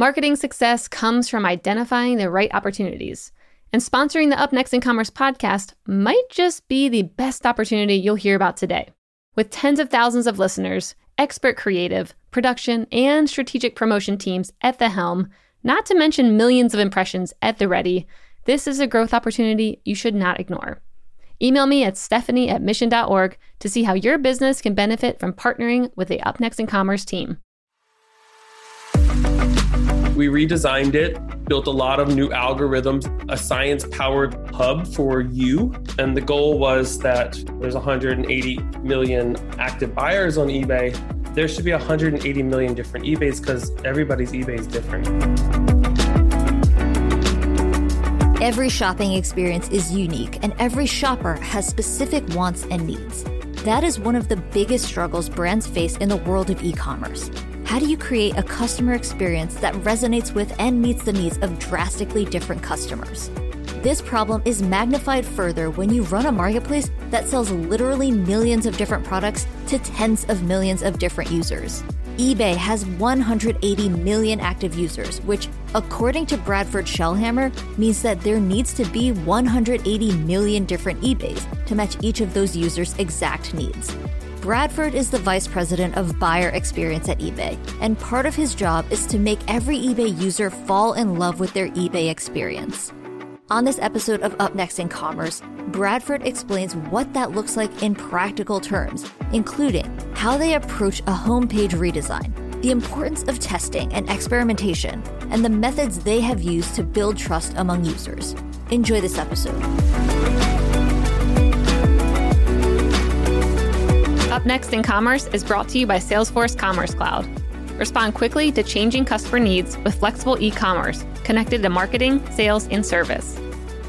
Marketing success comes from identifying the right opportunities. And sponsoring the Up Next in Commerce podcast might just be the best opportunity you'll hear about today. With tens of thousands of listeners, expert creative, production, and strategic promotion teams at the helm, not to mention millions of impressions at the ready, this is a growth opportunity you should not ignore. Email me at stephanie at mission.org to see how your business can benefit from partnering with the Up Next in Commerce team. We redesigned it, built a lot of new algorithms, a science powered hub for you. And the goal was that there's 180 million active buyers on eBay. There should be 180 million different eBays because everybody's eBay is different. Every shopping experience is unique, and every shopper has specific wants and needs. That is one of the biggest struggles brands face in the world of e commerce. How do you create a customer experience that resonates with and meets the needs of drastically different customers? This problem is magnified further when you run a marketplace that sells literally millions of different products to tens of millions of different users. eBay has 180 million active users, which, according to Bradford Shellhammer, means that there needs to be 180 million different eBays to match each of those users' exact needs. Bradford is the vice president of buyer experience at eBay, and part of his job is to make every eBay user fall in love with their eBay experience. On this episode of Up Next in Commerce, Bradford explains what that looks like in practical terms, including how they approach a homepage redesign, the importance of testing and experimentation, and the methods they have used to build trust among users. Enjoy this episode. Up Next in Commerce is brought to you by Salesforce Commerce Cloud. Respond quickly to changing customer needs with flexible e commerce connected to marketing, sales, and service.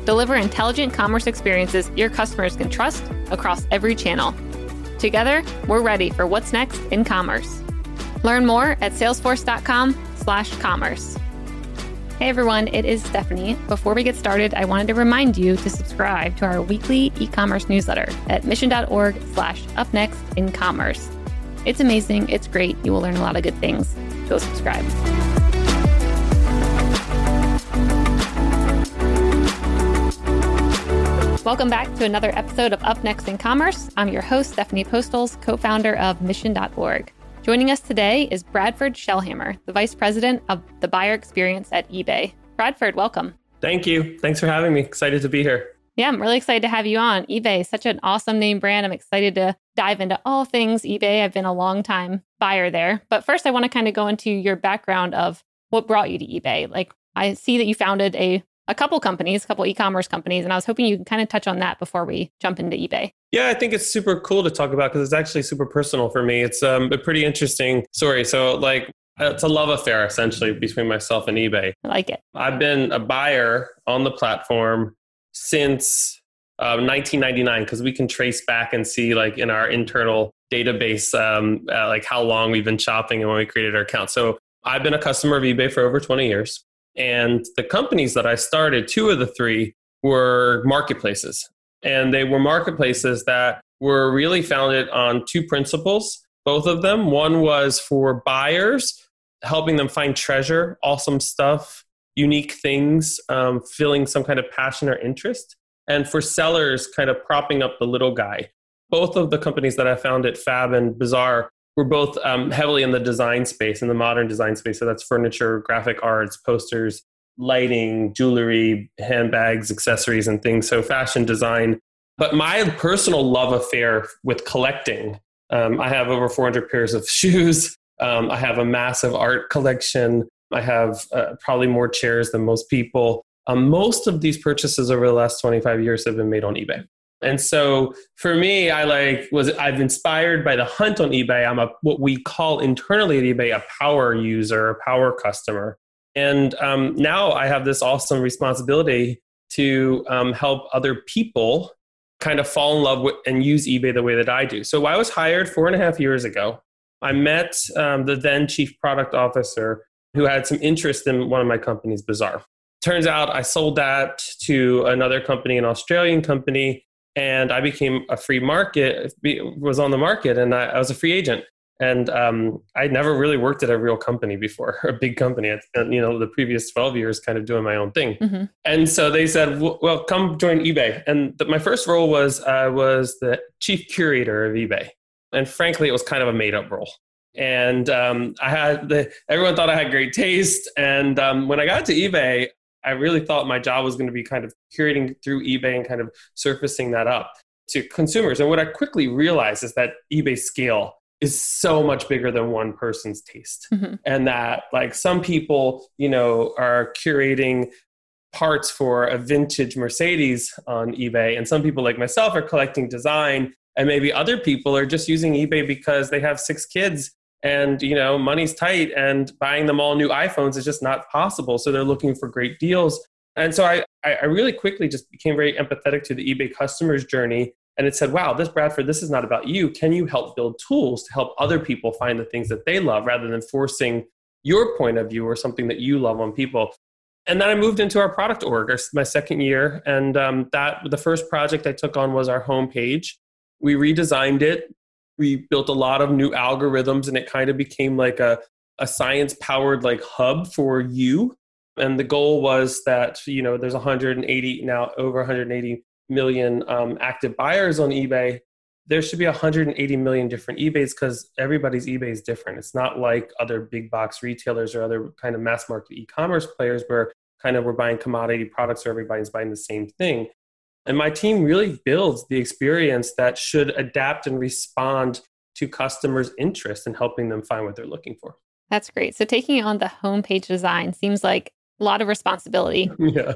Deliver intelligent commerce experiences your customers can trust across every channel. Together, we're ready for what's next in commerce. Learn more at salesforce.com/commerce. Hey everyone, it is Stephanie. Before we get started, I wanted to remind you to subscribe to our weekly e-commerce newsletter at mission.org slash upnext in commerce. It's amazing, it's great, you will learn a lot of good things. Go subscribe. Welcome back to another episode of Up Next in Commerce. I'm your host, Stephanie Postles, co-founder of mission.org. Joining us today is Bradford Shellhammer, the Vice President of the Buyer Experience at eBay. Bradford, welcome. Thank you. Thanks for having me. Excited to be here. Yeah, I'm really excited to have you on. eBay, such an awesome name brand. I'm excited to dive into all things eBay. I've been a long time buyer there. But first, I want to kind of go into your background of what brought you to eBay. Like, I see that you founded a a couple companies, a couple e-commerce companies, and I was hoping you can kind of touch on that before we jump into eBay. Yeah, I think it's super cool to talk about because it's actually super personal for me. It's um, a pretty interesting story. So, like, it's a love affair essentially between myself and eBay. I like it. I've been a buyer on the platform since uh, 1999 because we can trace back and see, like, in our internal database, um, uh, like how long we've been shopping and when we created our account. So, I've been a customer of eBay for over 20 years. And the companies that I started, two of the three were marketplaces. And they were marketplaces that were really founded on two principles, both of them. One was for buyers, helping them find treasure, awesome stuff, unique things, um, feeling some kind of passion or interest. And for sellers, kind of propping up the little guy. Both of the companies that I founded, Fab and Bezar, we're both um, heavily in the design space, in the modern design space. So that's furniture, graphic arts, posters, lighting, jewelry, handbags, accessories, and things. So fashion design. But my personal love affair with collecting, um, I have over 400 pairs of shoes. Um, I have a massive art collection. I have uh, probably more chairs than most people. Um, most of these purchases over the last 25 years have been made on eBay. And so for me, I like was I've inspired by the hunt on eBay. I'm a what we call internally at eBay a power user, a power customer. And um, now I have this awesome responsibility to um, help other people kind of fall in love with and use eBay the way that I do. So I was hired four and a half years ago. I met um, the then chief product officer who had some interest in one of my companies, Bezar. Turns out I sold that to another company, an Australian company, and I became a free market, was on the market, and I, I was a free agent. And um, I never really worked at a real company before, a big company. I spent, you know, the previous 12 years kind of doing my own thing. Mm-hmm. And so they said, well, come join eBay. And the, my first role was, I uh, was the chief curator of eBay. And frankly, it was kind of a made up role. And um, I had the, everyone thought I had great taste. And um, when I got to eBay, I really thought my job was going to be kind of curating through eBay and kind of surfacing that up to consumers. And what I quickly realized is that eBay scale is so much bigger than one person's taste. Mm-hmm. And that like some people, you know, are curating parts for a vintage Mercedes on eBay and some people like myself are collecting design and maybe other people are just using eBay because they have six kids and you know money's tight and buying them all new iPhones is just not possible so they're looking for great deals. And so I I really quickly just became very empathetic to the eBay customer's journey and it said, wow, this Bradford, this is not about you. Can you help build tools to help other people find the things that they love rather than forcing your point of view or something that you love on people? And then I moved into our product org, my second year, and um, that the first project I took on was our homepage. We redesigned it. We built a lot of new algorithms, and it kind of became like a, a science powered like hub for you. And the goal was that you know there's 180 now over 180 million um, active buyers on eBay, there should be 180 million different eBays because everybody's eBay is different. It's not like other big box retailers or other kind of mass market e-commerce players where kind of we're buying commodity products or everybody's buying the same thing. And my team really builds the experience that should adapt and respond to customers' interest in helping them find what they're looking for. That's great. So taking on the homepage design seems like a lot of responsibility. Yeah.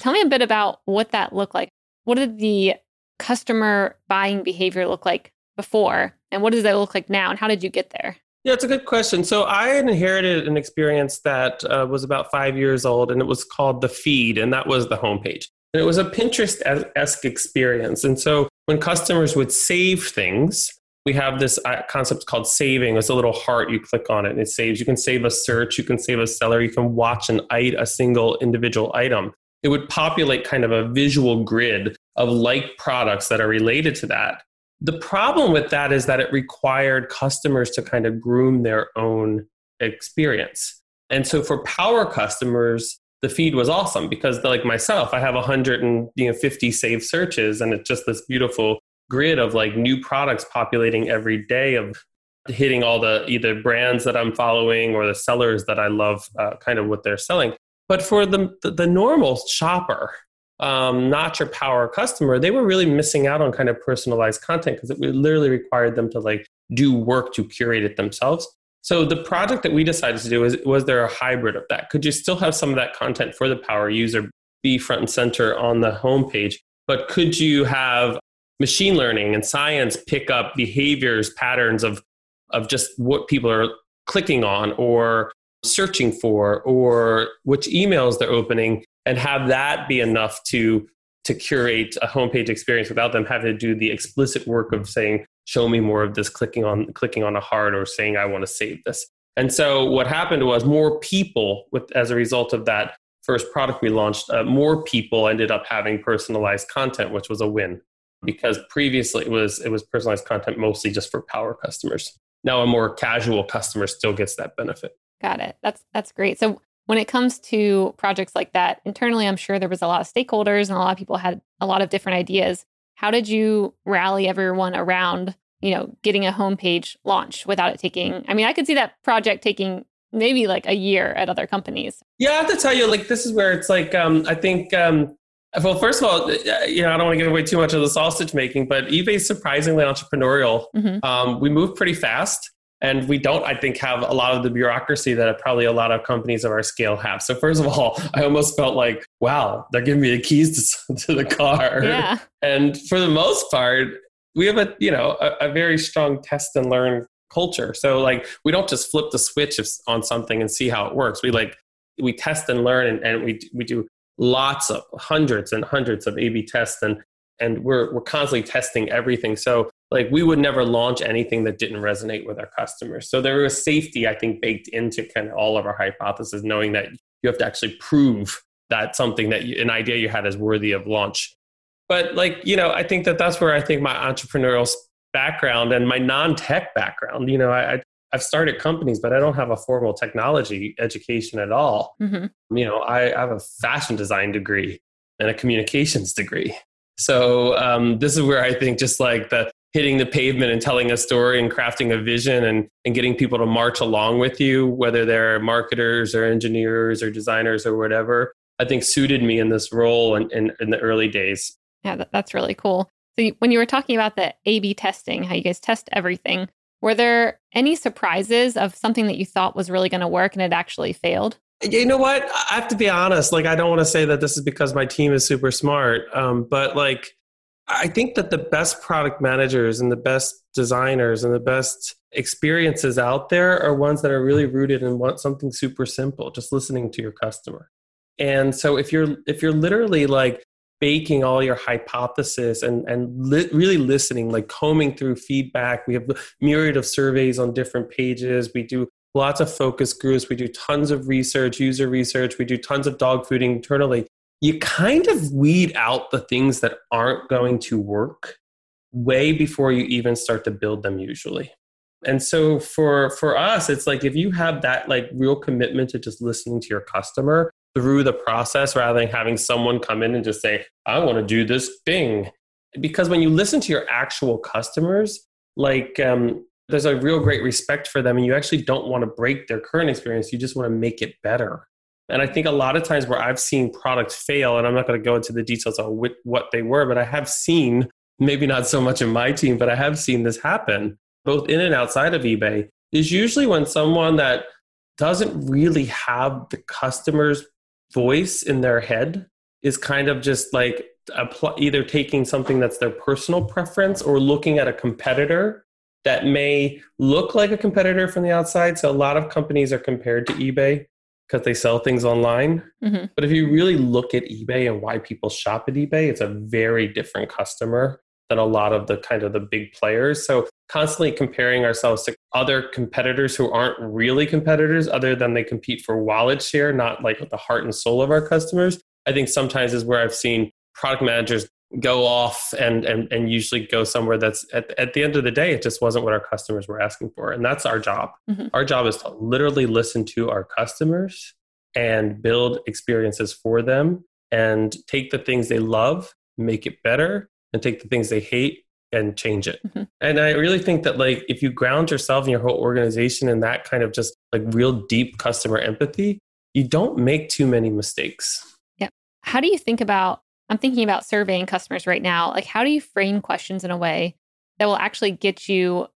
Tell me a bit about what that looked like what did the customer buying behavior look like before? And what does that look like now? And how did you get there? Yeah, it's a good question. So I inherited an experience that uh, was about five years old, and it was called the feed, and that was the homepage. And it was a Pinterest esque experience. And so when customers would save things, we have this uh, concept called saving. It's a little heart. You click on it, and it saves. You can save a search. You can save a seller. You can watch an a single individual item it would populate kind of a visual grid of like products that are related to that. The problem with that is that it required customers to kind of groom their own experience. And so for power customers, the feed was awesome because like myself, I have 150 saved searches and it's just this beautiful grid of like new products populating every day of hitting all the either brands that I'm following or the sellers that I love uh, kind of what they're selling. But for the, the, the normal shopper, um, not your power customer, they were really missing out on kind of personalized content because it literally required them to like do work to curate it themselves. So the project that we decided to do is was there a hybrid of that? Could you still have some of that content for the power user be front and center on the homepage, but could you have machine learning and science pick up behaviors, patterns of of just what people are clicking on or searching for or which emails they're opening and have that be enough to to curate a homepage experience without them having to do the explicit work of saying show me more of this clicking on clicking on a heart or saying i want to save this and so what happened was more people with as a result of that first product we launched uh, more people ended up having personalized content which was a win because previously it was it was personalized content mostly just for power customers now a more casual customer still gets that benefit Got it. That's that's great. So when it comes to projects like that, internally I'm sure there was a lot of stakeholders and a lot of people had a lot of different ideas. How did you rally everyone around, you know, getting a homepage launch without it taking I mean, I could see that project taking maybe like a year at other companies. Yeah, I have to tell you, like this is where it's like um, I think um, well, first of all, you know, I don't want to give away too much of the sausage making, but eBay's surprisingly entrepreneurial. Mm-hmm. Um, we move pretty fast. And we don't, I think, have a lot of the bureaucracy that probably a lot of companies of our scale have. So, first of all, I almost felt like, wow, they're giving me the keys to, to the car. Yeah. And for the most part, we have a, you know, a, a very strong test and learn culture. So, like, we don't just flip the switch on something and see how it works. We like, we test and learn and, and we, we do lots of hundreds and hundreds of A B tests and, and we're, we're constantly testing everything. So like we would never launch anything that didn't resonate with our customers. So there was safety, I think, baked into kind of all of our hypotheses, knowing that you have to actually prove that something that you, an idea you had is worthy of launch. But like you know, I think that that's where I think my entrepreneurial background and my non-tech background. You know, I, I've started companies, but I don't have a formal technology education at all. Mm-hmm. You know, I, I have a fashion design degree and a communications degree. So um, this is where I think just like the hitting the pavement and telling a story and crafting a vision and, and getting people to march along with you, whether they're marketers or engineers or designers or whatever, I think suited me in this role in, in, in the early days. Yeah, that, that's really cool. So when you were talking about the A/B testing, how you guys test everything, were there any surprises of something that you thought was really going to work and it actually failed? You know what? I have to be honest. Like, I don't want to say that this is because my team is super smart, um, but like, I think that the best product managers and the best designers and the best experiences out there are ones that are really rooted in what something super simple, just listening to your customer. And so if you're if you're literally like baking all your hypothesis and and li- really listening, like combing through feedback, we have a myriad of surveys on different pages. We do lots of focus groups. We do tons of research, user research. We do tons of dog fooding internally you kind of weed out the things that aren't going to work way before you even start to build them usually. And so for for us it's like if you have that like real commitment to just listening to your customer through the process rather than having someone come in and just say i want to do this thing. Because when you listen to your actual customers like um, there's a real great respect for them and you actually don't want to break their current experience you just want to make it better and I think a lot of times where I've seen products fail, and I'm not going to go into the details of what they were, but I have seen, maybe not so much in my team, but I have seen this happen both in and outside of eBay, is usually when someone that doesn't really have the customer's voice in their head is kind of just like either taking something that's their personal preference or looking at a competitor that may look like a competitor from the outside. So a lot of companies are compared to eBay because they sell things online. Mm-hmm. But if you really look at eBay and why people shop at eBay, it's a very different customer than a lot of the kind of the big players. So constantly comparing ourselves to other competitors who aren't really competitors other than they compete for wallet share, not like the heart and soul of our customers. I think sometimes is where I've seen product managers go off and and and usually go somewhere that's at, at the end of the day it just wasn't what our customers were asking for. And that's our job. Mm-hmm. our job is to literally listen to our customers and build experiences for them and take the things they love make it better and take the things they hate and change it. Mm-hmm. and i really think that like if you ground yourself and your whole organization in that kind of just like real deep customer empathy you don't make too many mistakes. Yeah how do you think about I'm thinking about surveying customers right now. Like, how do you frame questions in a way that will actually get you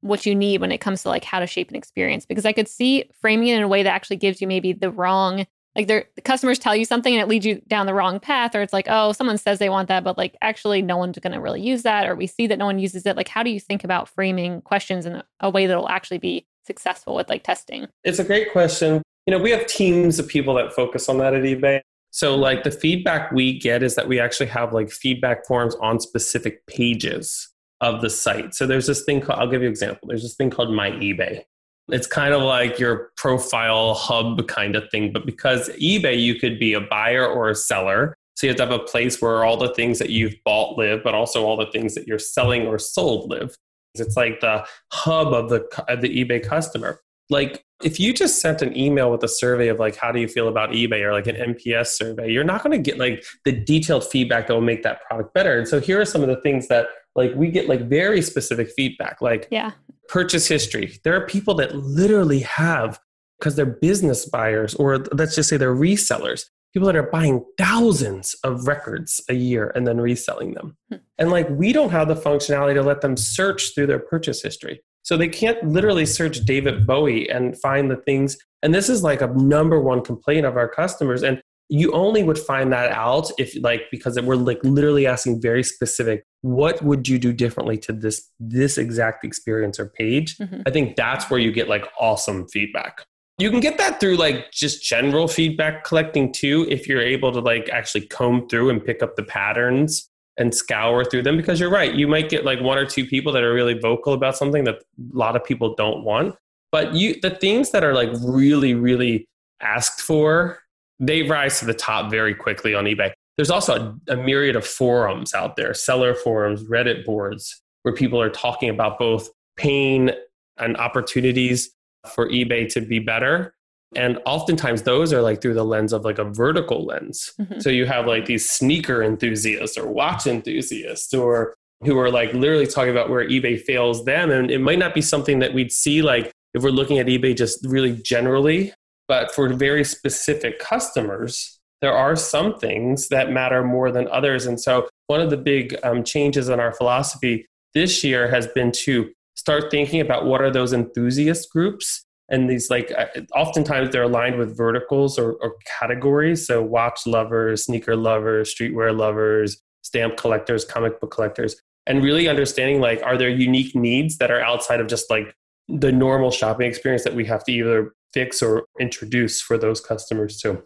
what you need when it comes to like how to shape an experience? Because I could see framing it in a way that actually gives you maybe the wrong, like, the customers tell you something and it leads you down the wrong path, or it's like, oh, someone says they want that, but like, actually, no one's going to really use that, or we see that no one uses it. Like, how do you think about framing questions in a, way that will actually be successful with like testing? It's a great question. You know, we have teams of people that focus on that at eBay. So, like, the feedback we get is that we actually have like feedback forms on specific pages of the site. So, there's this thing called, I'll give you an example. There's this thing called My eBay. It's kind of like your profile hub kind of thing, but because eBay, you could be a buyer or a seller. So, you have to have a place where all the things that you've bought live, but also all the things that you're selling or sold live. It's like the hub of the, of the eBay customer. Like if you just sent an email with a survey of like how do you feel about ebay or like an nps survey you're not going to get like the detailed feedback that will make that product better. And so here are some of the things that like we get like very specific feedback. Like yeah. purchase history. There are people that literally have because they're business buyers or let's just say they're resellers people that are buying thousands of records a year and then reselling them. Hmm. and like we don't have the functionality to let them search through their purchase history so they can't literally search David Bowie and find the things. And this is like a number one complaint of our customers. And you only would find that out if like because we're like literally asking very specific what would you do differently to this this exact experience or page mm-hmm. i think that's where you get like awesome feedback you can get that through like just general feedback collecting too if you're able to like actually comb through and pick up the patterns and scour through them because you're right. You might get like one or two people that are really vocal about something that a lot of people don't want. But you the things that are like really, really asked for, they rise to the top very quickly on eBay. There's also a, a myriad of forums out there, seller forums, Reddit boards, where people are talking about both pain and opportunities for eBay to be better. And oftentimes those are like through the lens of like a vertical lens. Mm-hmm. So you have like these sneaker enthusiasts or watch enthusiasts or who are like literally talking about where eBay fails them. And it might not be something that we'd see like if we're looking at eBay just really generally, but for very specific customers, there are some things that matter more than others. And so one of the big um, changes in our philosophy this year has been to start thinking about what are those enthusiast groups and these like uh, oftentimes they're aligned with verticals or, or, categories. So watch lovers sneaker lovers streetwear lovers stamp collectors comic book collectors and really understanding like are there unique needs that are outside of just like the normal shopping experience that we have to either fix or introduce for those customers too?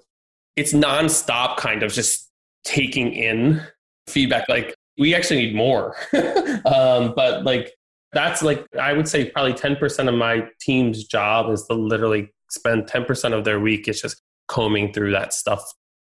It's nonstop kind of just taking in feedback like we actually need more. Um, but like that's like i would say probably 10% of my team's job is to literally spend 10% of their week is just combing through that stuff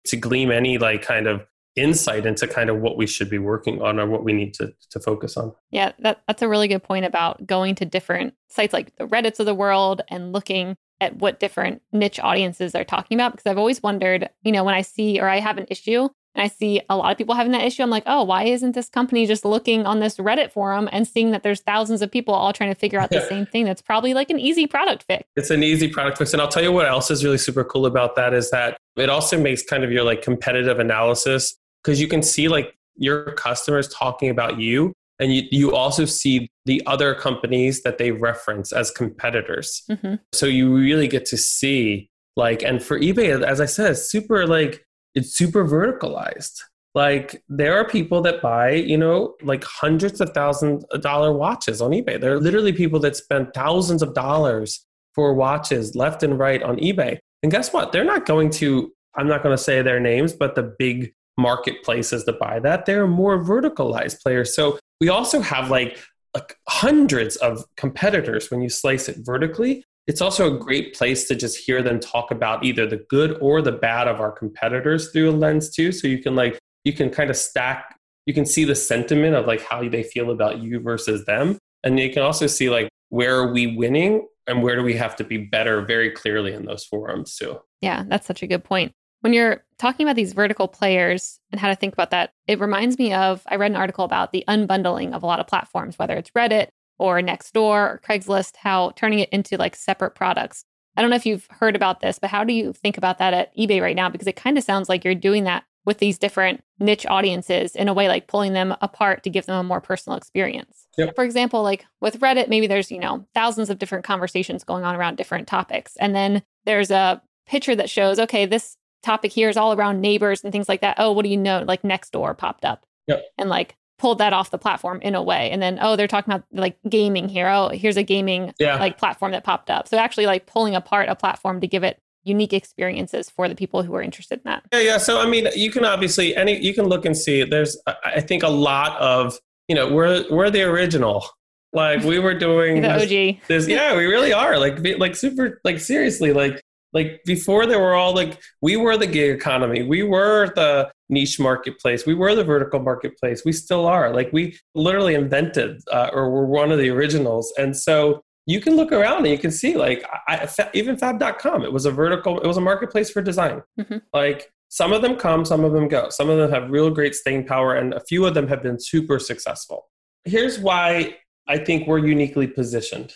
to glean any like kind of insight into kind of what we should be working on or what we need to, to focus on. Yeah, that, that's a really good point about going to different sites like the Reddits of the world and looking at what different niche audiences are talking about. Because I've always wondered, you know, when I see or I have an issue and I see a lot of people having that issue. I'm like, oh, why isn't this company just looking on this Reddit forum and seeing that there's thousands of people all trying to figure out the same thing? That's probably like an easy product fix. It's an easy product fix. And I'll tell you what else is really super cool about that is that it also makes kind of your like competitive analysis because you can see like your customers talking about you. And you, you also see the other companies that they reference as competitors. Mm-hmm. So you really get to see like, and for eBay, as I said, super like, it's super verticalized. Like there are people that buy, you know, like hundreds of thousands of dollar watches on eBay. There are literally people that spend thousands of dollars for watches left and right on eBay. And guess what? They're not going to, I'm not going to say their names, but the big marketplaces that buy that, they're more verticalized players. So we also have like, like hundreds of competitors when you slice it vertically it's also a great place to just hear them talk about either the good or the bad of our competitors through a lens too. So you can like you can kind of stack you can see the sentiment of like how they feel about you versus them. And you can also see like where are we winning and where do we have to be better very clearly in those forums too. Yeah that's such a good point. When you're talking about these vertical players and how to think about that it reminds me of i read an article about the unbundling of a lot of platforms whether it's reddit or Nextdoor or Craigslist, how turning it into like separate products. I don't know if you've heard about this, but how do you think about that at eBay right now? Because it kind of sounds like you're doing that with these different niche audiences in a way like pulling them apart to give them a more personal experience. Yep. For example, like with Reddit, maybe there's, you know, thousands of different conversations going on around different topics. And then there's a picture that shows, okay, this topic here is all around neighbors and things like that. Oh, what do you know? Like next door popped up. Yep. And like pulled that off the platform in a way. And then, oh, they're talking about like gaming here. Oh, here's a gaming yeah. like platform that popped up. So actually like pulling apart a platform to give it unique experiences for the people who are interested in that. Yeah, yeah. So I mean, you can obviously any you can look and see. There's I think a lot of you know we're we're the original. Like we were doing the this, OG. This, yeah, we really are. Like like super like seriously like like before there were all like we were the gig economy we were the niche marketplace. We were the vertical marketplace. We still are. Like we literally invented uh, or were one of the originals. And so you can look around and you can see like I, even fab.com it was a vertical it was a marketplace for design. Mm-hmm. like some of them come some of them go. Some of them have real great staying power and a few of them have been super successful. Here's why i think we're uniquely positioned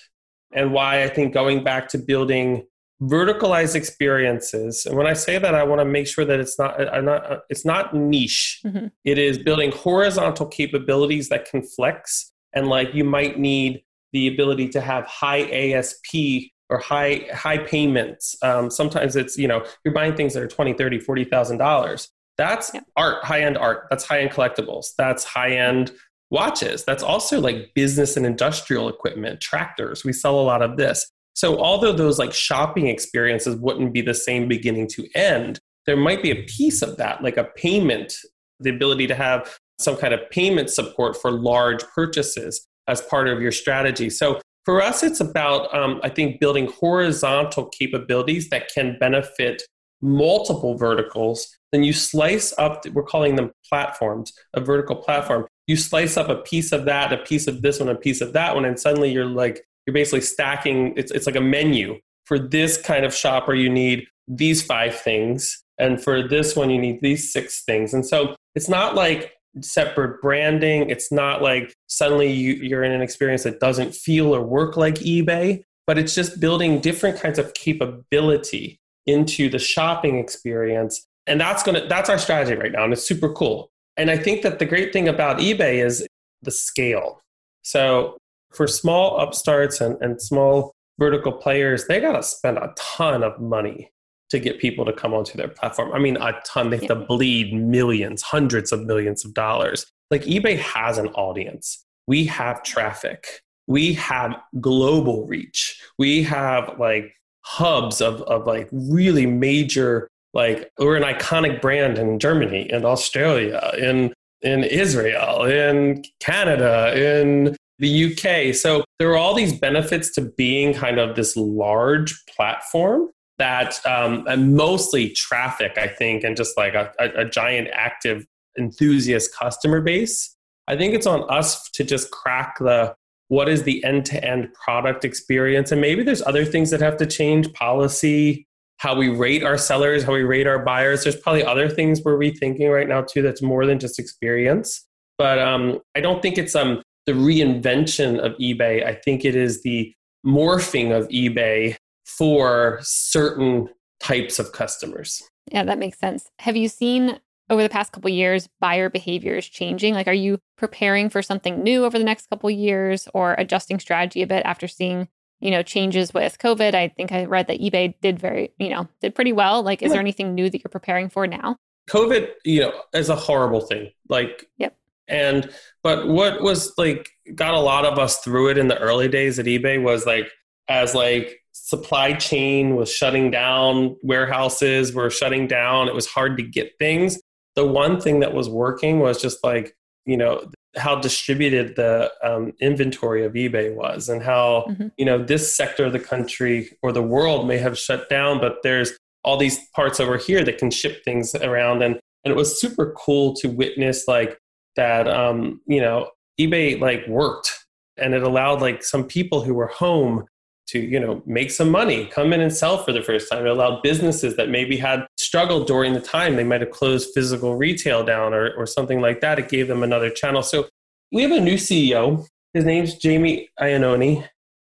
and why i think going back to building verticalized experiences. And when i say that i want to make sure that it's not i'm not it's not niche. Mm-hmm. it is building horizontal capabilities that can flex. And like you might need the ability to have high asp or high high payments. Um, sometimes it's you know you're buying things that are 20 30 40 thousand dollars. That's yeah. art high end art. That's high end collectibles. That's high end watches. That's also like business and industrial equipment tractors. We sell a lot of this so, although those like shopping experiences wouldn't be the same beginning to end, there might be a piece of that, like a payment, the ability to have some kind of payment support for large purchases as part of your strategy. So, for us, it's about, um, I think, building horizontal capabilities that can benefit multiple verticals. Then you slice up, we're calling them platforms, a vertical platform. you slice up a piece of that, a piece of this one, a piece of that one, and suddenly you're like, you're basically stacking, it's, it's like a menu. For this kind of shopper, you need these five things. And for this one, you need these six things. And so it's not like separate branding. It's not like suddenly you, you're in an experience that doesn't feel or work like eBay, but it's just building different kinds of capability into the shopping experience. And that's gonna that's our strategy right now, and it's super cool. And I think that the great thing about eBay is the scale. So for small upstarts and, and small vertical players, they gotta spend a ton of money to get people to come onto their platform. I mean, a ton. They have to bleed millions, hundreds of millions of dollars. Like eBay has an audience. We have traffic. We have global reach. We have like hubs of, of like really major, like we're an iconic brand in Germany, in Australia, in in Israel, in Canada, in the UK. So there are all these benefits to being kind of this large platform that um, mostly traffic, I think, and just like a, a, a giant active enthusiast customer base. I think it's on us to just crack the what is the end to end product experience. And maybe there's other things that have to change policy, how we rate our sellers, how we rate our buyers. There's probably other things we're rethinking right now too that's more than just experience. But um, I don't think it's um, the reinvention of eBay. I think it is the morphing of eBay for certain types of customers. Yeah, that makes sense. Have you seen over the past couple years buyer behaviors changing? Like are you preparing for something new over the next couple years or adjusting strategy a bit after seeing, you know, changes with COVID? I think I read that eBay did very, you know, did pretty well. Like is yeah. there anything new that you're preparing for now? COVID, you know, is a horrible thing. Like Yep. And but what was like got a lot of us through it in the early days at eBay was like as like supply chain was shutting down, warehouses were shutting down, it was hard to get things. The one thing that was working was just like, you know, how distributed the um, inventory of eBay was and how, mm-hmm. you know, this sector of the country or the world may have shut down, but there's all these parts over here that can ship things around. And, and it was super cool to witness like that, um, you know, eBay like worked. And it allowed like some people who were home to you know make some money come in and sell for the first time. It allowed businesses that maybe had struggled during the time they might have closed physical retail down or, or something like that. It gave them another channel. So we have a new ceo his name's jamie iannone.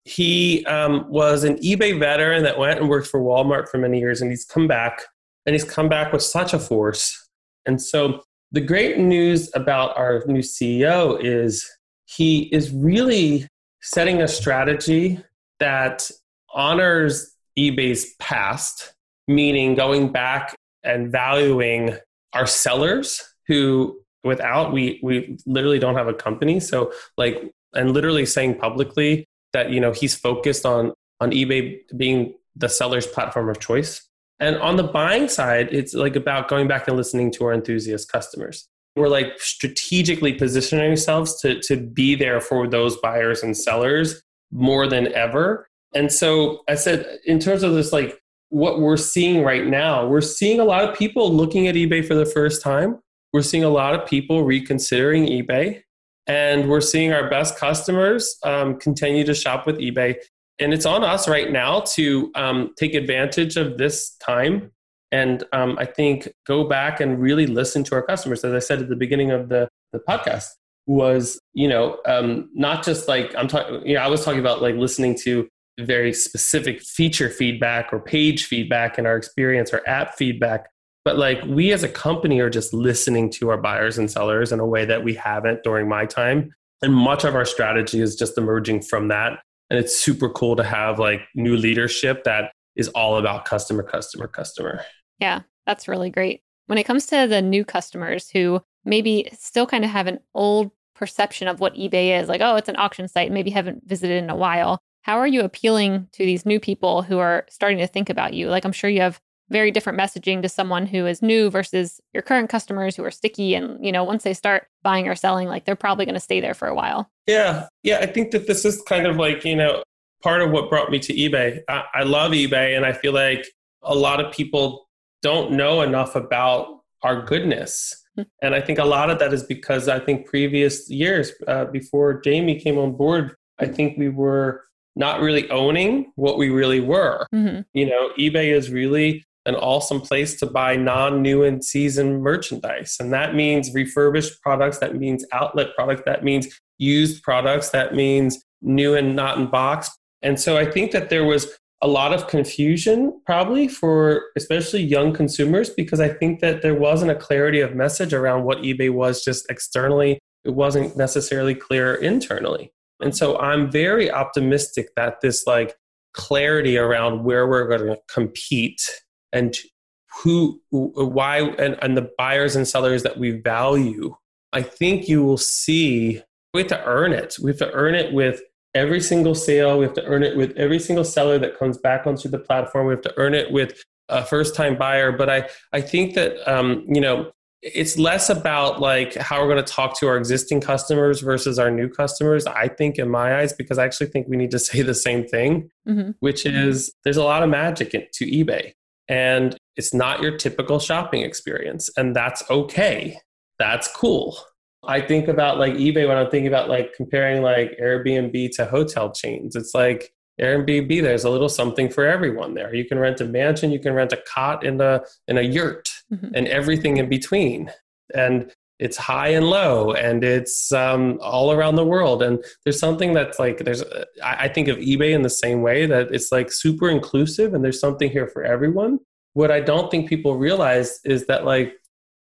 He um, was an ebay veteran that went and worked for walmart for many years and he's come back and he's come back with such a force. And so the great news about our new ceo is he is really setting a strategy that honors eBay's past, meaning going back and valuing our sellers who without we we literally don't have a company. So like and literally saying publicly that you know he's focused on on ebay being the seller's platform of choice and on the buying side it's like about going back and listening to our enthusiast customers we're like strategically positioning ourselves to to be there for those buyers and sellers more than ever. And so I said, in terms of this, like what we're seeing right now, we're seeing a lot of people looking at eBay for the first time. We're seeing a lot of people reconsidering eBay. And we're seeing our best customers um, continue to shop with eBay. And it's on us right now to um, take advantage of this time and um, I think go back and really listen to our customers. As I said at the beginning of the, the podcast, was you know um, not just like i'm talking you know i was talking about like listening to very specific feature feedback or page feedback in our experience or app feedback but like we as a company are just listening to our buyers and sellers in a way that we haven't during my time and much of our strategy is just emerging from that and it's super cool to have like new leadership that is all about customer customer customer yeah that's really great when it comes to the new customers who maybe still kind of have an old perception of what eBay is like, oh, it's an auction site, maybe haven't visited in a while. How are you appealing to these new people who are starting to think about you? Like, I'm sure you have very different messaging to someone who is new versus your current customers who are sticky. And, you know, once they start buying or selling, like they're probably going to stay there for a while. Yeah. Yeah. I think that this is kind of like, you know, part of what brought me to eBay. I, I love eBay and I feel like a lot of people don't know enough about our goodness and I think a lot of that is because I think previous years uh, before Jamie came on board, I think we were not really owning what we really were. Mm-hmm. You know, eBay is really an awesome place to buy non new and season merchandise. And that means refurbished products, that means outlet products, that means used products, that means new and not in box. And so I think that there was a lot of confusion probably for especially young consumers because I think that there wasn't a clarity of message around what eBay was just externally. It wasn't necessarily clear internally. And so I'm very optimistic that this like clarity around where we're going to compete and who, why, and, and the buyers and sellers that we value, I think you will see we have to earn it. We have to earn it with every single sale. We have to earn it with every single seller that comes back onto the platform. We have to earn it with a first time buyer. But I, I think that, um, you know, it's less about like how we're going to talk to our existing customers versus our new customers i think in my eyes because i actually think we need to say the same thing mm-hmm. which is there's a lot of magic to ebay and it's not your typical shopping experience and that's okay that's cool i think about like ebay when i'm thinking about like comparing like airbnb to hotel chains it's like Airbnb, there's a little something for everyone there. You can rent a mansion, you can rent a cot in a in a yurt, mm-hmm. and everything in between. And it's high and low, and it's um, all around the world. And there's something that's like there's. I think of eBay in the same way that it's like super inclusive, and there's something here for everyone. What I don't think people realize is that like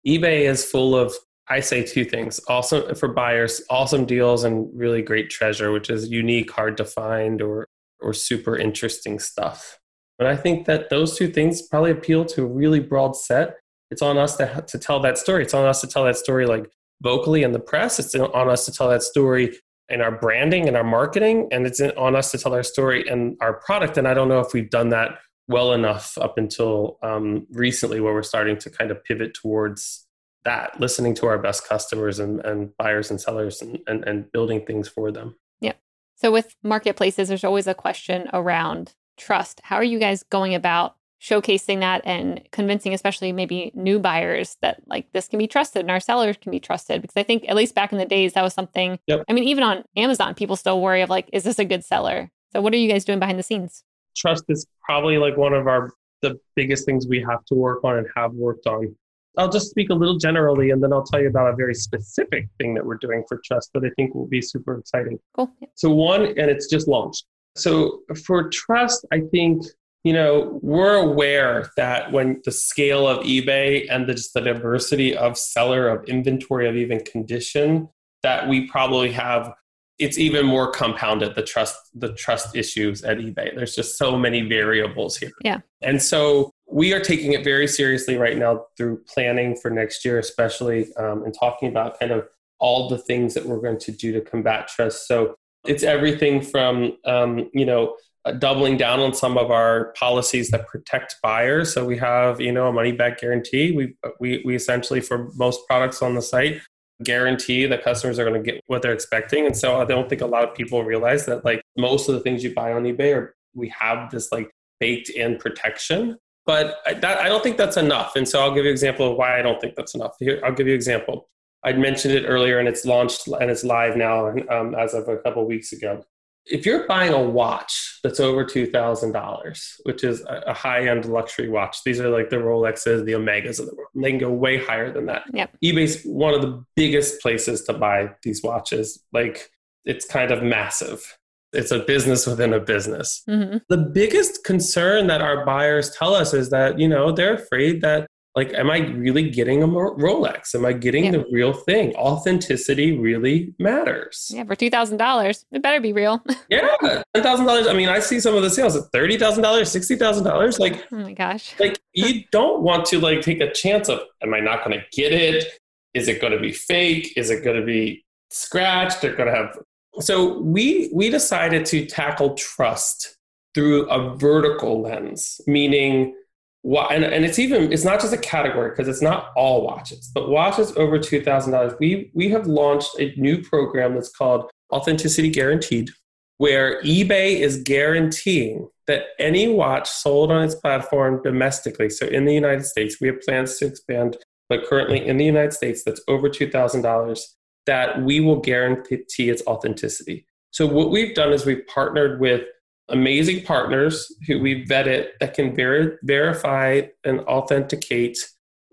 eBay is full of I say two things. Awesome for buyers, awesome deals and really great treasure, which is unique, hard to find, or or super interesting stuff. But I think that those two things probably appeal to a really broad set. It's on us to, to tell that story. It's on us to tell that story like vocally in the press. It's on us to tell that story in our branding and our marketing. And it's on us to tell our story and our product. And I don't know if we've done that well enough up until um, recently where we're starting to kind of pivot towards that, listening to our best customers and, and buyers and sellers and, and, and building things for them. Yeah. So, with marketplaces, there's always a question around trust. How are you guys going about showcasing that and convincing, especially maybe new buyers, that like this can be trusted and our sellers can be trusted? Because I think, at least back in the days, that was something. Yep. I mean, even on Amazon, people still worry of like, is this a good seller? So, what are you guys doing behind the scenes? Trust is probably like one of our the biggest things we have to work on and have worked on I'll just speak a little generally and then I'll tell you about a very specific thing that we're doing for Trust that I think will be super exciting. Cool. Yeah. So, one, and it's just launched. So, for Trust, I think, you know, we're aware that when the scale of eBay and the, just the diversity of seller, of inventory, of even condition, that we probably have it's even more compounded the trust the trust issues at ebay. There's just so many variables here. Yeah. And so we are taking it very seriously right now through planning for next year especially um, and talking about kind of all the things that we're going to do to combat trust. So it's everything from um, you know doubling down on some of our policies that protect buyers so we have you know a money back guarantee we, we we essentially for most products on the site guarantee that customers are going to get what they're expecting. And so I don't think a lot of people realize that like most of the things you buy on eBay are we have this like baked in protection. But I, that, I don't think that's enough. And so I'll give you an example of why I don't think that's enough. Here, I'll give you an example. I'd mentioned it earlier and it's launched and it's live now um, as of a couple of weeks ago if you're buying a watch that's over $2,000, which is a high end luxury watch, these are like the Rolexes, the Omegas of the world. They can go way higher than that. Yep. eBay's one of the biggest places to buy these watches. Like it's kind of massive. It's a business within a business. Mm-hmm. The biggest concern that our buyers tell us is that, you know, they're afraid that like am i really getting a rolex? Am i getting yeah. the real thing? Authenticity really matters. Yeah for $2000 it better be real. Yeah $10000 i mean i see some of the sales at $30000 $60000 like oh my gosh. like you don't want to like take a chance of am i not going to get it? Is it going to be fake? Is it going to be scratched? They're going to have so we we decided to tackle trust through a vertical lens meaning and, and it's even it's not just a category because it's not all watches but watches over $2000 we we have launched a new program that's called authenticity guaranteed where ebay is guaranteeing that any watch sold on its platform domestically so in the united states we have plans to expand but currently in the United States that's over $2,000 that we will guarantee its authenticity. So what we've done is we've partnered with amazing partners who we vetted that can ver- verify and authenticate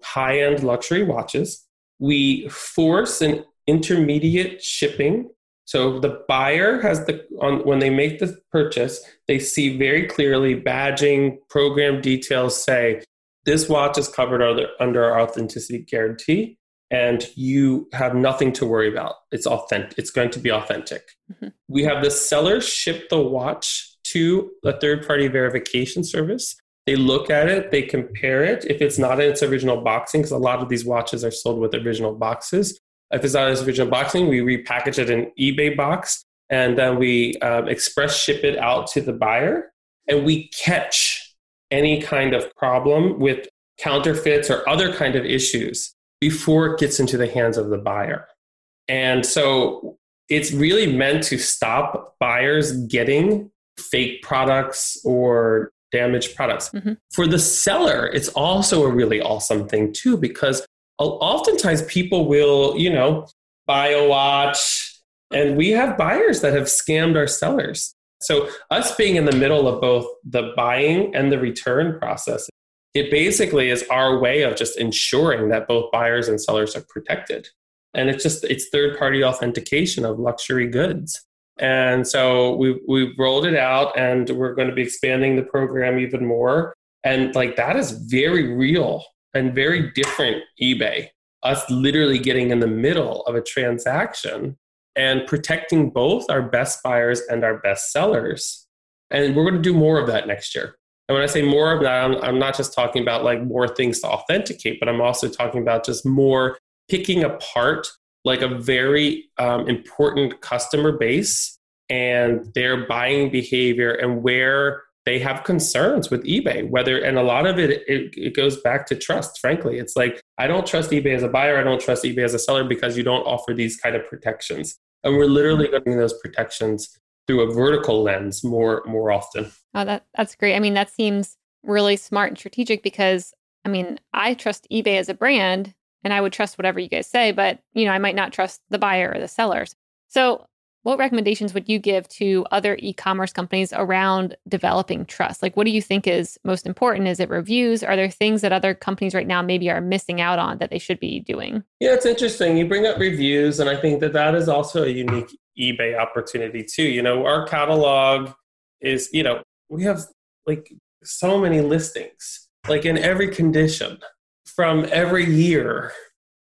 high-end luxury watches. We force an intermediate shipping. So the buyer has the on when they make the purchase, they see very clearly badging, program details say this watch is covered under, under our authenticity guarantee and you have nothing to worry about. It's authentic. It's going to be authentic. Mm-hmm. We have the seller ship the watch to a third party verification service. They look at it, they compare it. If it's not in its original boxing, because a lot of these watches are sold with original boxes. If it's not in its original boxing, we repackage it in eBay box and then we um, express ship it out to the buyer and we catch any kind of problem with counterfeits or other kind of issues before it gets into the hands of the buyer. And so it's really meant to stop buyers getting fake products or damaged products. Mm-hmm. For the seller, it's also a really awesome thing too, because oftentimes people will, you know, buy a watch and we have buyers that have scammed our sellers. So us being in the middle of both the buying and the return process it basically is our way of just ensuring that both buyers and sellers are protected and it's just it's third party authentication of luxury goods and so we we've rolled it out and we're going to be expanding the program even more. And like that is very real and very different ebay us literally getting in the middle of a transaction and protecting both our best buyers and our best sellers. And we're going to do more of that next year. And when I say more of that, I'm, I'm not just talking about like more things to authenticate, but I'm also talking about just more picking apart like a very um, important customer base and their buying behavior and where they have concerns with ebay whether and a lot of it, it, it goes back to trust frankly it's like i don't trust ebay as a buyer i don't trust ebay as a seller because you don't offer these kind of protections and we're literally getting those protections through a vertical lens more more often. Oh, that that's great. I mean, that seems really smart and strategic because I mean, I trust eBay as a brand and I would trust whatever you guys say, but you know, I might not trust the buyer or the sellers. So what recommendations would you give to other e-commerce companies around developing trust? Like what do you think is most important? Is it reviews? Are there things that other companies right now maybe are missing out on that they should be doing? Yeah it's interesting. You bring up reviews and i think that that is also a unique ebay opportunity too. You know our catalog is you know we have like so many listings like in every condition from every year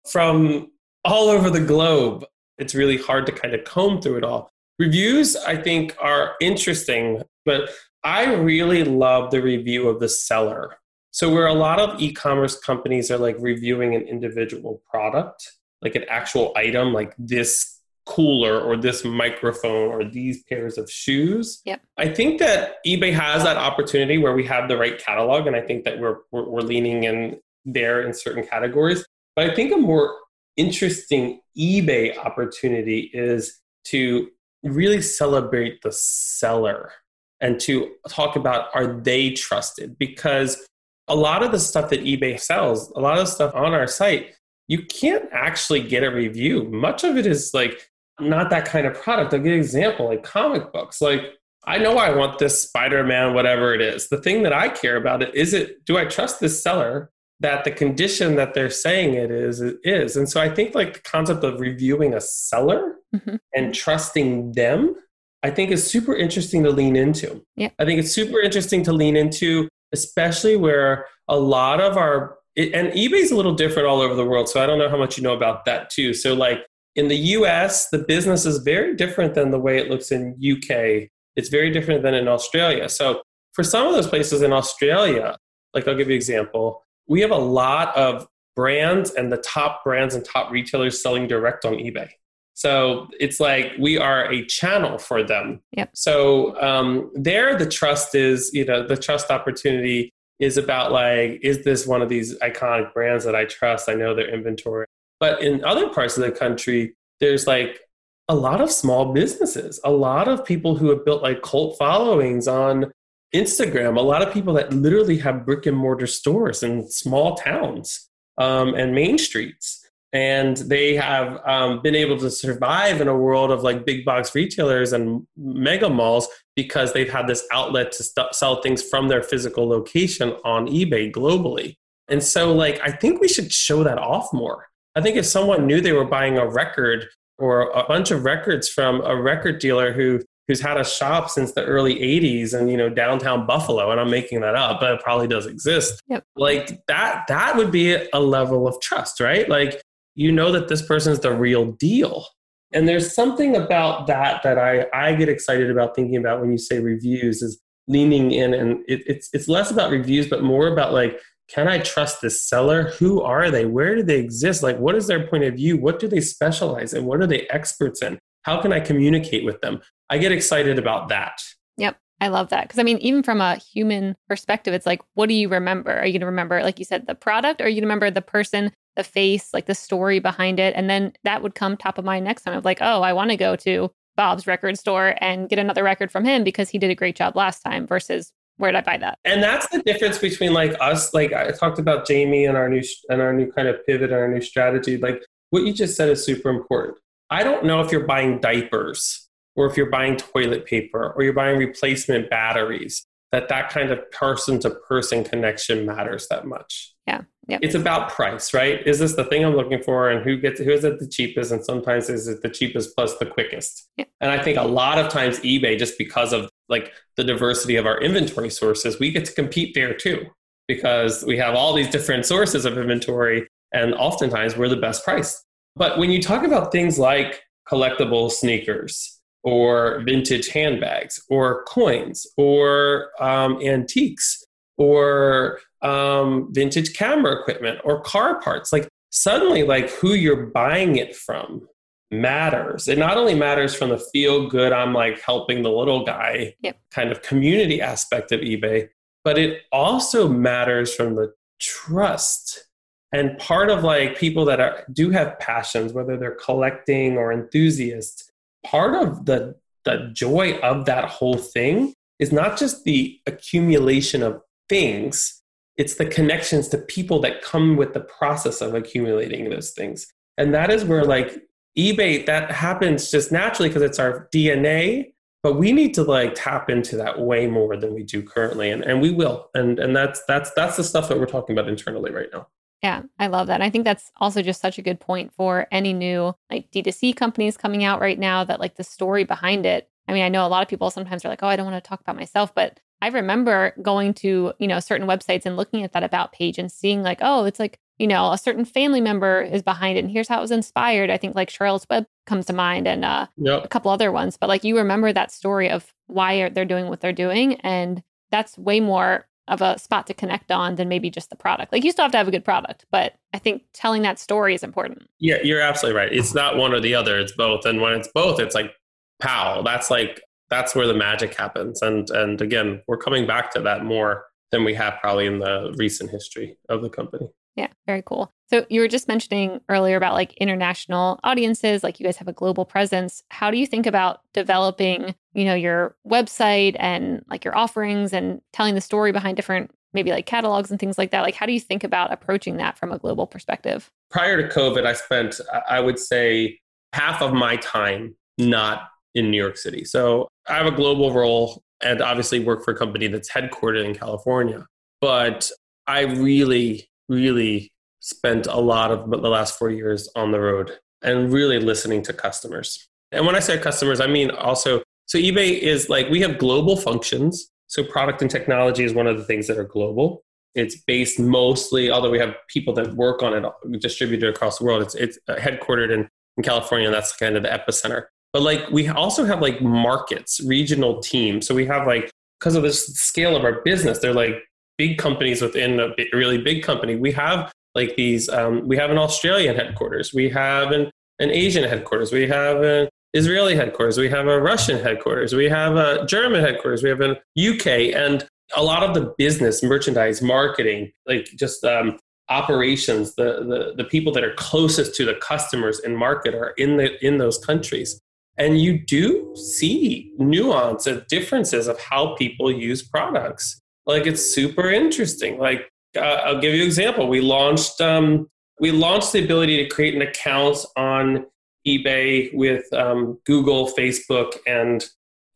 from all over the globe it's really hard to kind of comb through it all. Reviews, I think, are interesting, but I really love the review of the seller. So, where a lot of e commerce companies are like reviewing an individual product, like an actual item, like this cooler or this microphone or these pairs of shoes. Yep. I think that eBay has that opportunity where we have the right catalog, and I think that we're, we're, we're leaning in there in certain categories. But I think a more interesting eBay opportunity is to really celebrate the seller and to talk about are they trusted because a lot of the stuff that eBay sells, a lot of stuff on our site, you can't actually get a review. Much of it is like not that kind of product. I'll give you an example like comic books. Like I know I want this Spider-Man, whatever it is. The thing that I care about it is it do I trust this seller that the condition that they're saying it is it is. And so i think like the concept of reviewing a seller mm-hmm. and trusting them i think is super interesting to lean into. Yeah. I think it's super interesting to lean into especially where a lot of our it, and ebay's a little different all over the world so i don't know how much you know about that too. So like in the us the business is very different than the way it looks in uk it's very different than in australia. So for some of those places in australia like i'll give you an example we have a lot of brands and the top brands and top retailers selling direct on eBay. So it's like we are a channel for them. Yep. So um, there, the trust is, you know, the trust opportunity is about like, is this one of these iconic brands that I trust? I know their inventory. But in other parts of the country, there's like a lot of small businesses, a lot of people who have built like cult followings on Instagram, a lot of people that literally have brick and mortar stores in small towns. um, and main streets and they have um, been able to survive in a world of like big box retailers and mega malls because they've had this outlet to st- sell things from their physical location on ebay globally and so like i think we should show that off more i think if someone knew they were buying a record or a bunch of records from a record dealer who who's had a shop since the early 80s and you know downtown buffalo and i'm making that up but it probably does exist yep. like that that would be a level of trust right like you know that this person is the real deal. And there's something about that that I, I get excited about thinking about when you say reviews is leaning in and it, it's it's less about reviews but more about like can I trust this seller? Who are they? Where do they exist? Like what is their point of view? What do they specialize in? What are they experts in? How can I communicate with them? I get excited about that. Yep. I love that. Because I mean, even from a human perspective, it's like, what do you remember? Are you going to remember, like you said, the product, or are you going to remember the person the face, like the story behind it. And then that would come top of mind next time of like, oh, I want to go to Bob's record store and get another record from him because he did a great job last time versus where did I buy that? And that's the difference between like us, like I talked about Jamie and our new and our new kind of pivot and our new strategy. Like what you just said is super important. I don't know if you're buying diapers or if you're buying toilet paper or you're buying replacement batteries that that kind of person to person connection matters that much. Yeah. Yep. It's about price, right? Is this the thing I'm looking for and who gets who is it the cheapest and sometimes is it the cheapest plus the quickest. Yep. And I think a lot of times eBay just because of like the diversity of our inventory sources, we get to compete there too because we have all these different sources of inventory and oftentimes we're the best price. But when you talk about things like collectible sneakers or vintage handbags or coins or um, antiques or um, vintage camera equipment or car parts. Like suddenly, like who you're buying it from matters. It not only matters from the feel good, I'm like helping the little guy yep. kind of community aspect of eBay, but it also matters from the trust. And part of like people that are, do have passions, whether they're collecting or enthusiasts, part of the the joy of that whole thing is not just the accumulation of things it's the connections to people that come with the process of accumulating those things. And that is where like ebay that happens just naturally because it's our dna but we need to like tap into that way more than we do currently and, and we will. And and that's that's that's the stuff that we're talking about internally right now yeah, I love that. And I think that's also just such a good point for any new like D2C companies coming out right now that like the story behind it. I mean, I know a lot of people sometimes are like, oh, I don't want to talk about myself, but I remember going to, you know, certain websites and looking at that about page and seeing like, oh, it's like, you know, a certain family member is behind it and here's how it was inspired. I think like Charles Webb comes to mind and uh, yep. a couple other ones, but like you remember that story of why they're doing what they're doing. And that's way more of a spot to connect on than maybe just the product. Like you still have to have a good product, but I think telling that story is important. Yeah, you're absolutely right. It's not one or the other, it's both. And when it's both, it's like pow. That's like that's where the magic happens. And and again, we're coming back to that more than we have probably in the recent history of the company. Yeah, very cool. So you were just mentioning earlier about like international audiences, like you guys have a global presence. How do you think about developing, you know, your website and like your offerings and telling the story behind different maybe like catalogs and things like that? Like how do you think about approaching that from a global perspective? Prior to COVID, I spent I would say half of my time not in New York City. So I have a global role and obviously work for a company that's headquartered in California. But I really really spent a lot of the last four years on the road and really listening to customers. And when I say customers, I mean also, so eBay is like, we have global functions. So product and technology is one of the things that are global. It's based mostly, although we have people that work on it distributed across the world, it's, it's uh, headquartered in, in California. And that's kind of the epicenter. But like, we also have like markets, regional teams. So we have like, because of the scale of our business, they're like big companies within a really big company. We have like these, um, we have an Australian headquarters, we have an, an Asian headquarters, we have an Israeli headquarters, we have a Russian headquarters, we have a German headquarters, we have an UK, and a lot of the business, merchandise, marketing, like just um, operations, the, the the people that are closest to the customers in market are in the in those countries. And you do see nuance and differences of how people use products like it's super interesting like uh, I'll give you an example. We launched um, we launched the ability to create an account on eBay with um, Google, Facebook, and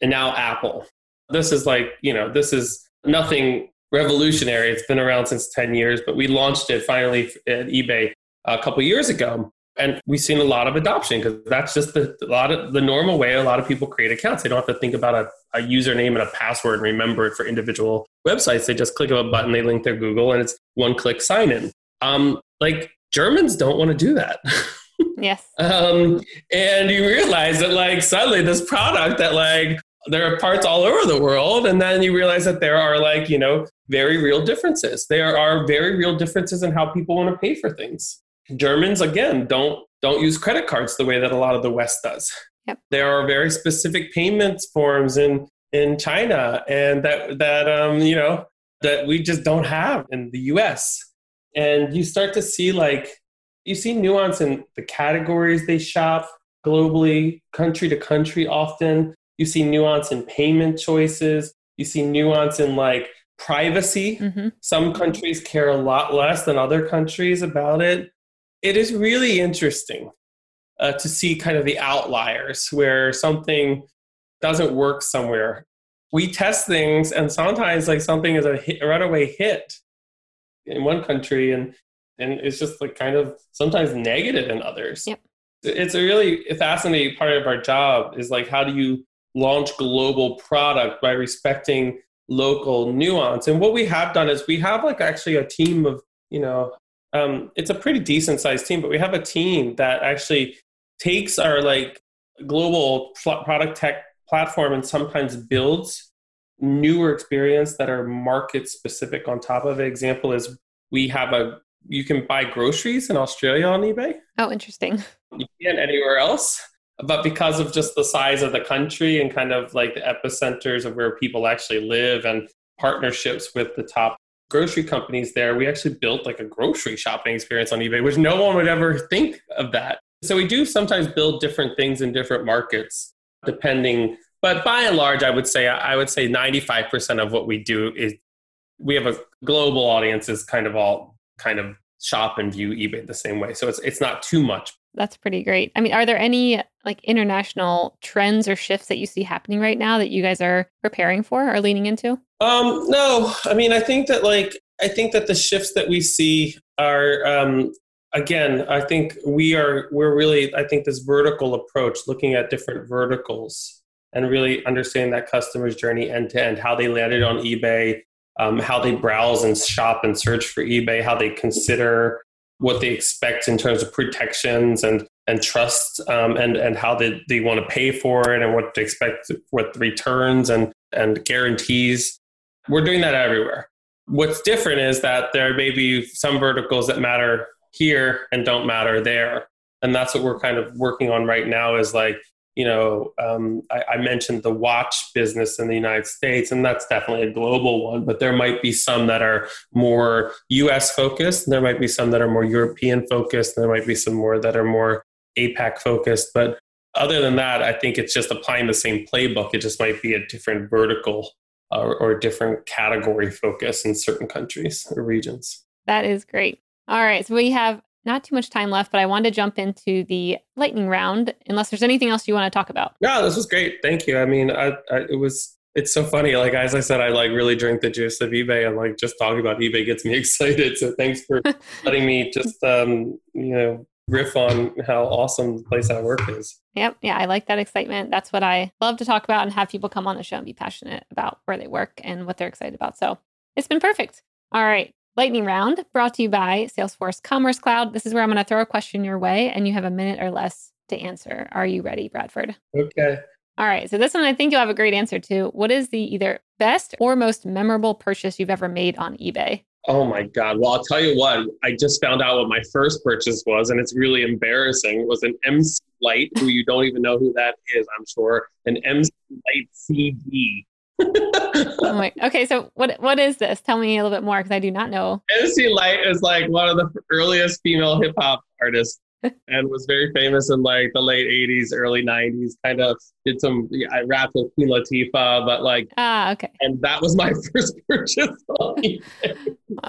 and now Apple. This is like you know this is nothing revolutionary. It's been around since ten years, but we launched it finally at eBay a couple years ago, and we've seen a lot of adoption because that's just the a lot of the normal way a lot of people create accounts. They don't have to think about a, a username and a password and remember it for individual websites. They just click a button, they link their Google, and it's one click sign in. Um, like Germans don't want to do that. Yes. um, and you realize that like suddenly this product that like there are parts all over the world, and then you realize that there are like you know very real differences. There are very real differences in how people want to pay for things. Germans again don't don't use credit cards the way that a lot of the West does. Yep. There are very specific payments forms in in China, and that that um, you know that we just don't have in the U.S. And you start to see like you see nuance in the categories they shop globally, country to country. Often you see nuance in payment choices. You see nuance in like privacy. Mm-hmm. Some countries care a lot less than other countries about it. It is really interesting uh, to see kind of the outliers where something doesn't work somewhere. We test things, and sometimes like something is a, hit, a runaway hit in one country, and and it's just like kind of sometimes negative in others. Yep. It's a really fascinating part of our job is like how do you launch global product by respecting local nuance. And what we have done is we have like actually a team of, you know, um, it's a pretty decent sized team, but we have a team that actually takes our like global product tech platform and sometimes builds newer experience that are market specific on top of it. Example is we have a you can buy groceries in Australia on eBay. Oh, interesting. You can't anywhere else. But because of just the size of the country and kind of like the epicenters of where people actually live and partnerships with the top grocery companies there, we actually built like a grocery shopping experience on eBay, which no one would ever think of that. So we do sometimes build different things in different markets, depending. But by and large, I would say I would say 95% of what we do is we have a global audience is kind of all kind of shop and view eBay the same way. So it's it's not too much. That's pretty great. I mean, are there any like international trends or shifts that you see happening right now that you guys are preparing for or leaning into? Um, no, I mean, I think that like I think that the shifts that we see are um, again, I think we are we're really I think this vertical approach, looking at different verticals and really understanding that customer's journey end to end, how they landed on eBay, um, how they browse and shop and search for eBay, how they consider what they expect in terms of protections and and trust, um, and and how they, they want to pay for it and what to expect, what returns and and guarantees. We're doing that everywhere. What's different is that there may be some verticals that matter here and don't matter there, and that's what we're kind of working on right now. Is like you know, um, I, I, mentioned the watch business in the United States, and that's definitely a global one, but there might be some that are more US focused, there might be some that are more European focused, there might be some more that are more APAC focused. But other than that, I think it's just applying the same playbook. It just might be a different vertical or, or different category focus in certain countries or regions. That is great. All right. So we have not too much time left, but I wanted to jump into the lightning round. Unless there's anything else you want to talk about. No, this was great. Thank you. I mean, I, I, it was. It's so funny. Like as I said, I like really drink the juice of eBay, and like just talking about eBay gets me excited. So thanks for letting me just um, you know riff on how awesome the place I work is. Yep. Yeah, I like that excitement. That's what I love to talk about and have people come on the show and be passionate about where they work and what they're excited about. So it's been perfect. All right. Lightning round brought to you by Salesforce Commerce Cloud. This is where I'm going to throw a question your way and you have a minute or less to answer. Are you ready, Bradford? Okay. All right. So this one I think you'll have a great answer to. What is the either best or most memorable purchase you've ever made on eBay? Oh my God. Well, I'll tell you what, I just found out what my first purchase was, and it's really embarrassing. It was an MC Lyte, who you don't even know who that is, I'm sure. An MC Lyte CD oh my, okay, so what what is this? Tell me a little bit more because I do not know. MC Lyte is like one of the earliest female hip hop artists. and was very famous in like the late 80s, early 90s. Kind of did some, I rapped with Queen Latifah, but like, ah, okay. And that was my first purchase.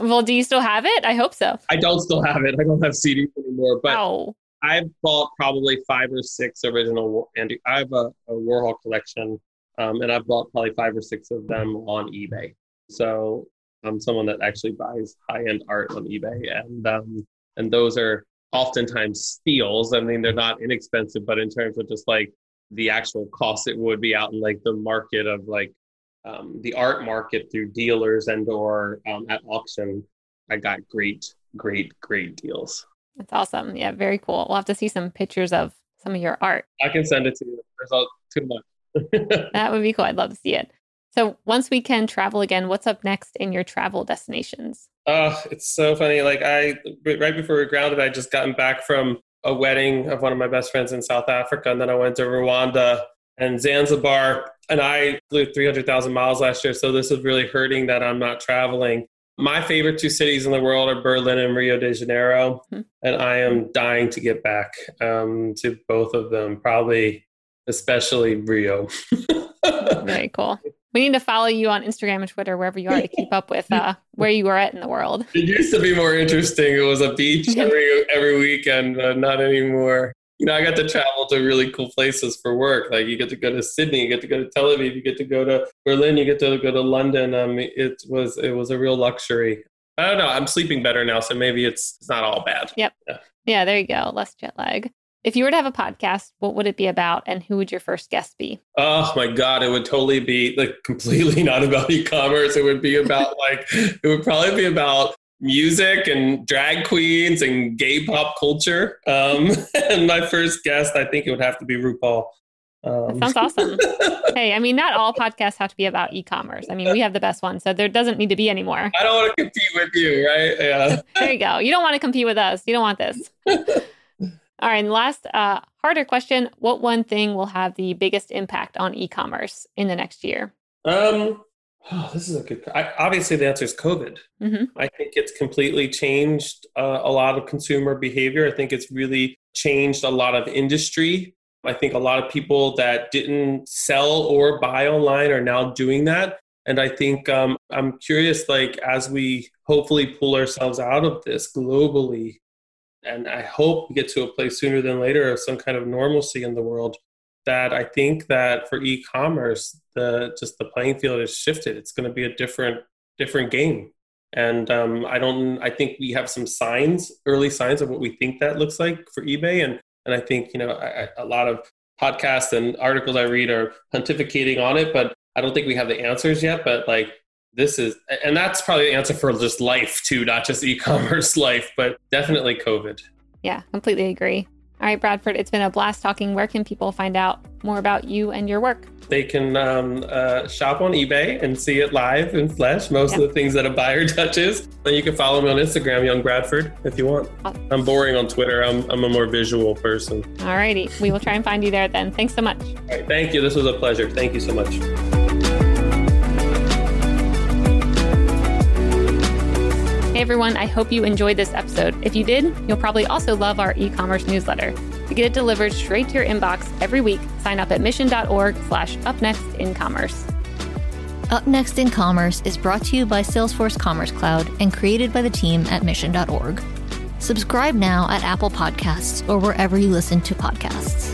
Well, do you still have it? I hope so. I don't still have it. I don't have CDs anymore, but oh. I've bought probably five or six original Andy. I have a, a Warhol collection, um, and I've bought probably five or six of them on eBay. So I'm someone that actually buys high end art on eBay, and um, and those are oftentimes steals. I mean, they're not inexpensive, but in terms of just like the actual cost it would be out in like the market of like um, the art market through dealers and or um, at auction, I got great, great, great deals. That's awesome. Yeah, very cool. We'll have to see some pictures of some of your art. I can send it to you. There's too much. that would be cool. I'd love to see it. So once we can travel again, what's up next in your travel destinations? Oh, it's so funny. Like I, right before we grounded, I just gotten back from a wedding of one of my best friends in South Africa, and then I went to Rwanda and Zanzibar, and I flew 300,000 miles last year. So this is really hurting that I'm not traveling. My favorite two cities in the world are Berlin and Rio de Janeiro, mm-hmm. and I am dying to get back um, to both of them. Probably, especially Rio. Very cool. We need to follow you on Instagram and Twitter, wherever you are, to keep up with uh, where you are at in the world. It used to be more interesting. It was a beach every every weekend, but not anymore. You know, I got to travel to really cool places for work. Like you get to go to Sydney, you get to go to Tel Aviv, you get to go to Berlin, you get to go to London. Um, it was it was a real luxury. I don't know. I'm sleeping better now, so maybe it's, it's not all bad. Yep. Yeah. yeah, there you go. Less jet lag. If you were to have a podcast, what would it be about and who would your first guest be? Oh my God, it would totally be like completely not about e commerce. It would be about like, it would probably be about music and drag queens and gay pop culture. Um, and my first guest, I think it would have to be RuPaul. Um. Sounds awesome. hey, I mean, not all podcasts have to be about e-commerce. I mean, we have the best one, so there doesn't need to be any more. I don't want to compete with you, right? Yeah. there you go. You don't want to compete with us. You don't want this. All right, and last uh, harder question: What one thing will have the biggest impact on e-commerce in the next year? Um, oh, this is a good. I, obviously, the answer is COVID. Mm-hmm. I think it's completely changed uh, a lot of consumer behavior. I think it's really changed a lot of industry. I think a lot of people that didn't sell or buy online are now doing that. And I think um, I'm curious, like as we hopefully pull ourselves out of this globally, and I hope we get to a place sooner than later of some kind of normalcy in the world. That I think that for e-commerce, the just the playing field has shifted. It's going to be a different different game, and um, I don't. I think we have some signs, early signs of what we think that looks like for eBay, and and I think you know a lot of podcasts and articles I read are pontificating on it, but I don't think we have the answers yet. But like this is and that's probably the answer for just life too not just e-commerce life but definitely covid. Yeah completely agree. All right bradford it's been a blast talking. Where can people find out more about you and your work? They can um, uh, shop on ebay and see it live in flesh most yep. of the things that a buyer touches. Then you can follow me on instagram young bradford if you want. Awesome. i'm boring on twitter. I'm, I'm a more visual person. All righty we will try and find you there then. Thanks so much. All right thank you. This was a pleasure. Thank you so much Hey everyone, I hope you enjoyed this episode. If you did, you'll probably also love our e-commerce newsletter. To get it delivered straight to your inbox every week, sign up at mission.org slash upnext in commerce. Up Next in Commerce is brought to you by Salesforce Commerce Cloud and created by the team at mission.org. Subscribe now at Apple Podcasts or wherever you listen to podcasts.